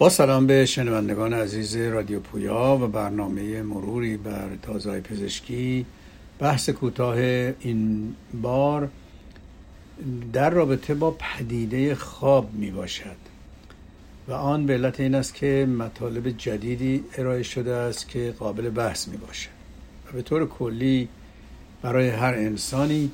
با سلام به شنوندگان عزیز رادیو پویا و برنامه مروری بر تازه پزشکی. بحث کوتاه این بار در رابطه با پدیده خواب می باشد و آن به علت این است که مطالب جدیدی ارائه شده است که قابل بحث می باشد و به طور کلی برای هر انسانی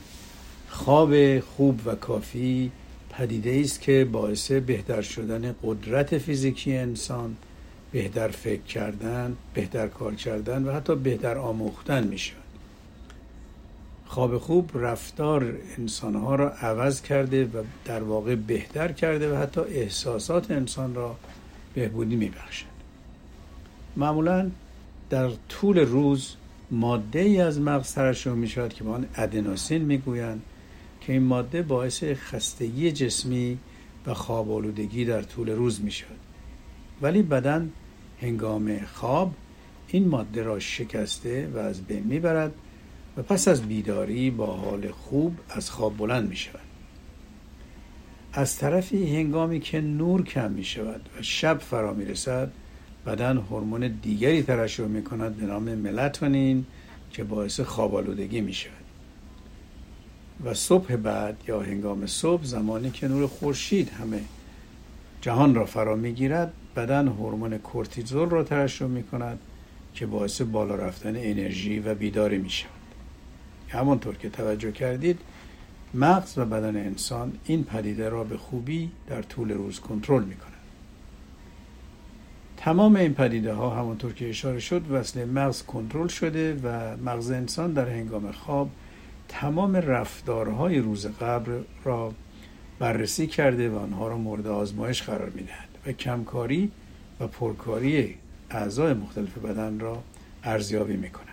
خواب خوب و کافی پدیده است که باعث بهتر شدن قدرت فیزیکی انسان بهتر فکر کردن بهتر کار کردن و حتی بهتر آموختن می شود خواب خوب رفتار انسانها را عوض کرده و در واقع بهتر کرده و حتی احساسات انسان را بهبودی می بخشد معمولا در طول روز ماده ای از مغز ترشح می شود که به آن ادنوسین می گویند که این ماده باعث خستگی جسمی و خواب آلودگی در طول روز می شود ولی بدن هنگام خواب این ماده را شکسته و از بین می برد و پس از بیداری با حال خوب از خواب بلند می شود از طرفی هنگامی که نور کم می شود و شب فرا می رسد بدن هورمون دیگری ترشح می کند به نام ملاتونین که باعث خواب آلودگی می شود و صبح بعد یا هنگام صبح زمانی که نور خورشید همه جهان را فرا می‌گیرد بدن هورمون کورتیزول را ترشح می کند که باعث بالا رفتن انرژی و بیداری می شود همانطور که توجه کردید مغز و بدن انسان این پدیده را به خوبی در طول روز کنترل می کند تمام این پدیده ها همانطور که اشاره شد وصل مغز کنترل شده و مغز انسان در هنگام خواب تمام رفتارهای روز قبل را بررسی کرده و آنها را مورد آزمایش قرار می‌دهد و کمکاری و پرکاری اعضای مختلف بدن را ارزیابی می کند.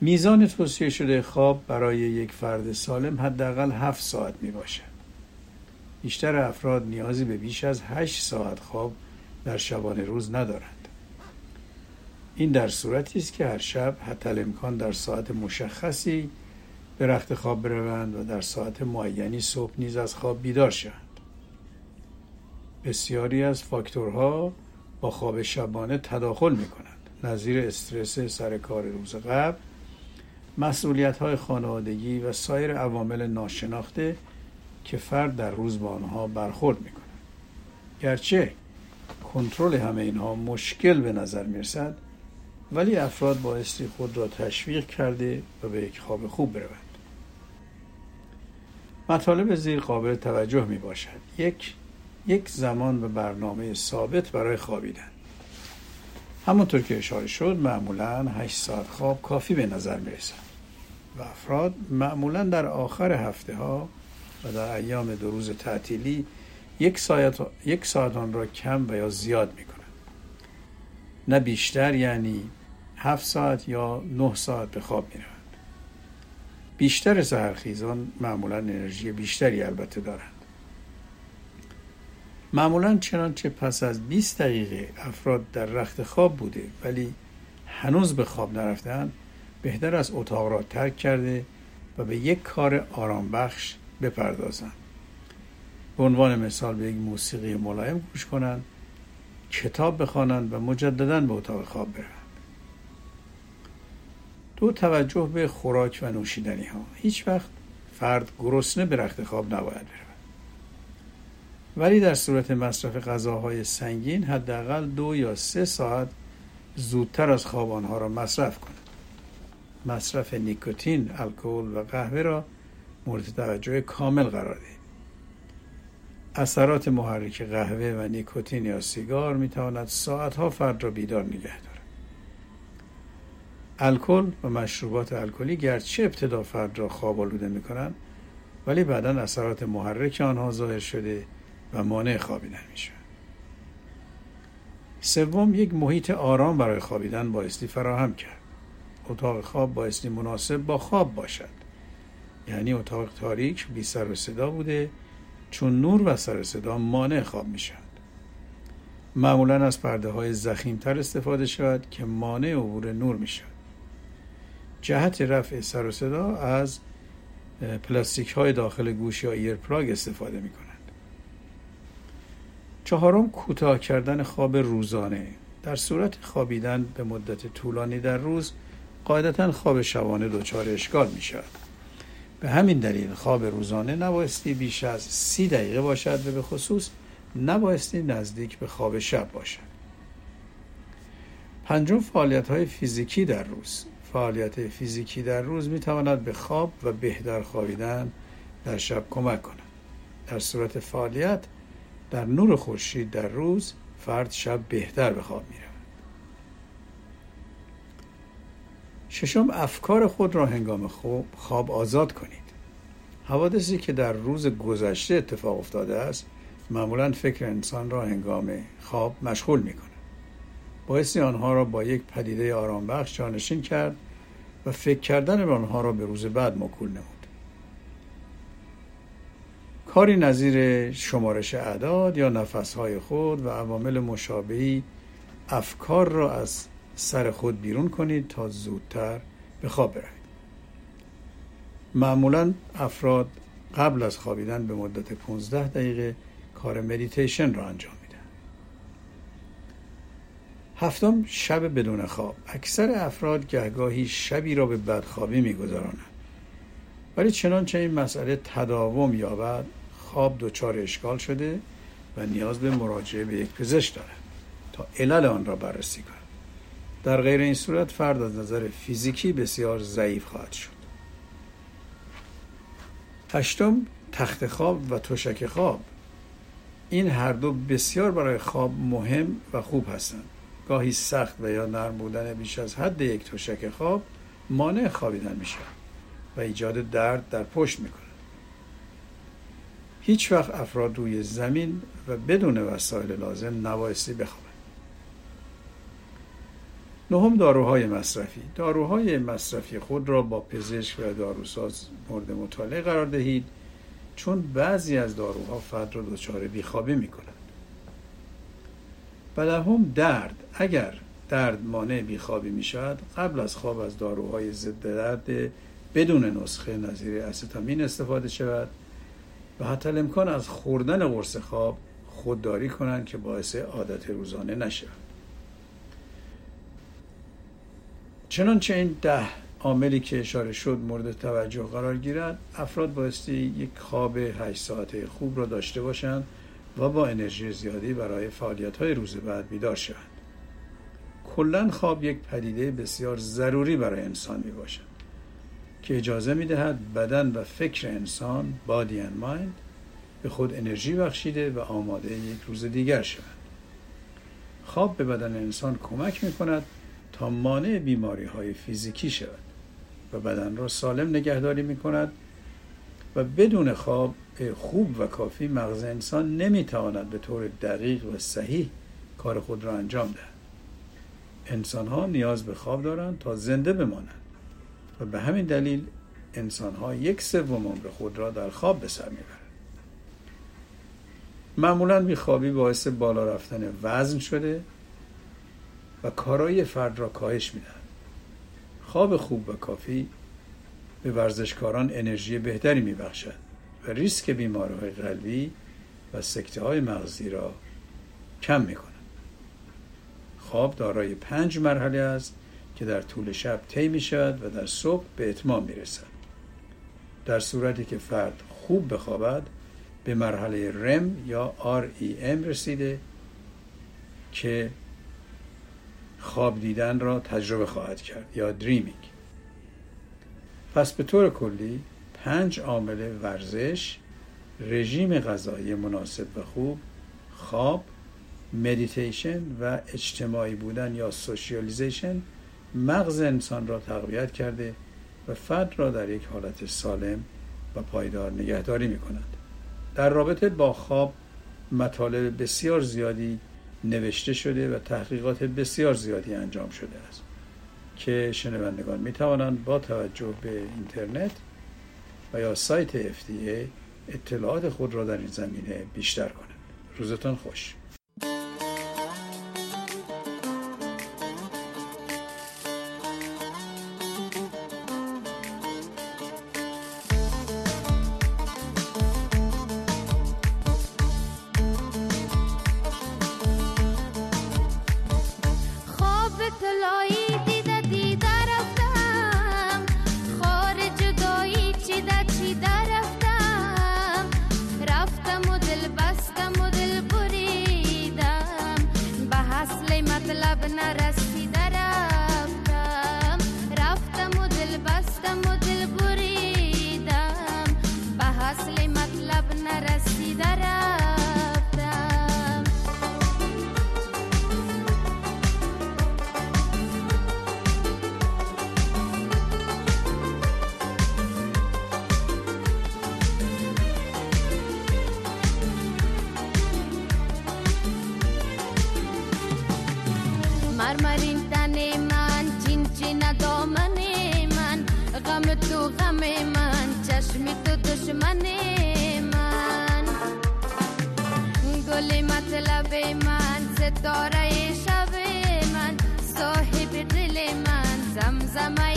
میزان توصیه شده خواب برای یک فرد سالم حداقل 7 ساعت می باشد. بیشتر افراد نیازی به بیش از 8 ساعت خواب در شبانه روز ندارند. این در صورتی است که هر شب حتی امکان در ساعت مشخصی به رخت خواب بروند و در ساعت معینی صبح نیز از خواب بیدار شوند. بسیاری از فاکتورها با خواب شبانه تداخل می کنند نظیر استرس سر کار روز قبل مسئولیت های خانوادگی و سایر عوامل ناشناخته که فرد در روز با آنها برخورد می کند گرچه کنترل همه اینها مشکل به نظر می رسد ولی افراد بایستی خود را تشویق کرده و به یک خواب خوب بروند. مطالب زیر قابل توجه می باشد. یک یک زمان و برنامه ثابت برای خوابیدن. همونطور که اشاره شد معمولا 8 ساعت خواب کافی به نظر می رسد و افراد معمولا در آخر هفته ها و در ایام دو روز تعطیلی یک ساعت, یک ساعت آن را کم و یا زیاد می کنند. نه بیشتر یعنی هفت ساعت یا نه ساعت به خواب می روند. بیشتر سهرخیزان معمولا انرژی بیشتری البته دارند. معمولا چنانچه پس از 20 دقیقه افراد در رخت خواب بوده ولی هنوز به خواب نرفتن بهتر از اتاق را ترک کرده و به یک کار آرام بخش بپردازند. به عنوان مثال به یک موسیقی ملایم گوش کنند کتاب بخوانند و مجددا به اتاق خواب بروند دو توجه به خوراک و نوشیدنی ها هیچ وقت فرد گرسنه به رخت خواب نباید برود ولی در صورت مصرف غذاهای سنگین حداقل دو یا سه ساعت زودتر از خواب آنها را مصرف کند مصرف نیکوتین، الکل و قهوه را مورد توجه کامل قرار دهید. اثرات محرک قهوه و نیکوتین یا سیگار می تواند ساعتها فرد را بیدار نگه دارد. الکل و مشروبات الکلی گرچه ابتدا فرد را خواب آلوده می‌کنند ولی بعدا اثرات محرک آنها ظاهر شده و مانع خوابیدن می‌شوند سوم یک محیط آرام برای خوابیدن بایستی فراهم کرد. اتاق خواب بایستی مناسب با خواب باشد. یعنی اتاق تاریک بی سر و صدا بوده چون نور و سر صدا مانع خواب میشن معمولا از پرده های زخیمتر استفاده شود که مانع عبور نور می شود جهت رفع سر و صدا از پلاستیک های داخل گوش یا earplug استفاده می کنند چهارم کوتاه کردن خواب روزانه. در صورت خوابیدن به مدت طولانی در روز قاعدتا خواب شبانه دچار اشکال می شود به همین دلیل خواب روزانه نبایستی بیش از سی دقیقه باشد و به خصوص نبایستی نزدیک به خواب شب باشد. پنجم فعالیت های فیزیکی در روز. فعالیت فیزیکی در روز می تواند به خواب و بهتر خوابیدن در شب کمک کند در صورت فعالیت در نور خورشید در روز فرد شب بهتر به خواب می رود. ششم افکار خود را هنگام خواب خواب آزاد کنید حوادثی که در روز گذشته اتفاق افتاده است معمولا فکر انسان را هنگام خواب مشغول می کند. بایستی آنها را با یک پدیده آرام بخش جانشین کرد و فکر کردن به آنها را به روز بعد مکول نمود. کاری نظیر شمارش اعداد یا نفسهای خود و عوامل مشابهی افکار را از سر خود بیرون کنید تا زودتر به خواب بروید. معمولا افراد قبل از خوابیدن به مدت 15 دقیقه کار مدیتیشن را انجام هفتم شب بدون خواب. اکثر افراد گهگاهی شبی را به بدخوابی میگذرانند ولی چنانچه این مسئله تداوم یابد خواب دچار اشکال شده و نیاز به مراجعه به یک پزشک دارد تا علل آن را بررسی کند. در غیر این صورت فرد از نظر فیزیکی بسیار ضعیف خواهد شد. هشتم تخت خواب و تشک خواب. این هر دو بسیار برای خواب مهم و خوب هستند. گاهی سخت و یا نرم بودن بیش از حد یک تشک خواب مانع خوابیدن می شود و ایجاد درد در پشت می کند هیچ وقت افراد روی زمین و بدون وسایل لازم نبایستی بخوابند. نهم داروهای مصرفی. داروهای مصرفی خود را با پزشک و داروساز مورد مطالعه قرار دهید چون بعضی از داروها فرد را دچار بیخوابی می کنند و هم درد. اگر درد مانع بیخوابی می شود قبل از خواب از داروهای ضد درد بدون نسخه نظیر استامین استفاده شود و حتی امکان از خوردن قرص خواب خودداری کنند که باعث عادت روزانه نشود چنانچه این ده عاملی که اشاره شد مورد توجه قرار گیرد افراد بایستی یک خواب 8 ساعته خوب را داشته باشند و با انرژی زیادی برای فعالیت های روز بعد بیدار شوند. کلا خواب یک پدیده بسیار ضروری برای انسان می باشد که اجازه می دهد بدن و فکر انسان بادی and مایند به خود انرژی بخشیده و آماده یک روز دیگر شوند. خواب به بدن انسان کمک می کند تا مانع بیماری های فیزیکی شود و بدن را سالم نگهداری می کند و بدون خواب خوب و کافی مغز انسان نمی‌تواند به طور دقیق و صحیح کار خود را انجام دهد. انسان ها نیاز به خواب دارند تا زنده بمانند و به همین دلیل انسان ها یک سوم عمر خود را در خواب به سر می‌برند. معمولا بیخوابی باعث بالا رفتن وزن شده و کارایی فرد را کاهش می‌دهد. خواب خوب و کافی به ورزشکاران انرژی بهتری میبخشد و ریسک بیماری قلبی و سکته های مغزی را کم می‌کند خواب دارای پنج مرحله است که در طول شب طی می شود و در صبح به اتمام می رسد. در صورتی که فرد خوب بخوابد به مرحله رم یا REM رسیده که خواب دیدن را تجربه خواهد کرد یا dreaming پس به طور کلی پنج عامل ورزش رژیم غذایی مناسب و خوب خواب مدیتیشن و اجتماعی بودن یا socialization مغز انسان را تقویت کرده و فرد را در یک حالت سالم و پایدار نگهداری می کند. در رابطه با خواب مطالب بسیار زیادی نوشته شده و تحقیقات بسیار زیادی انجام شده است که شنوندگان می توانند با توجه به اینترنت و یا سایت FDA اطلاعات خود را در این زمینه بیشتر کنند. روزتان خوش. अपना रस مرمرین تن من چین چین دامن من غم تو غم من چشم تو دشمن من گل مطلب من ستاره شب من صاحب دل من زمزمه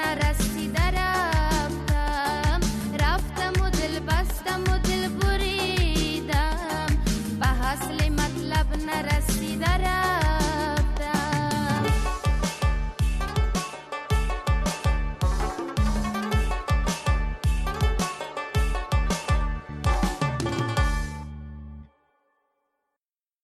Nara.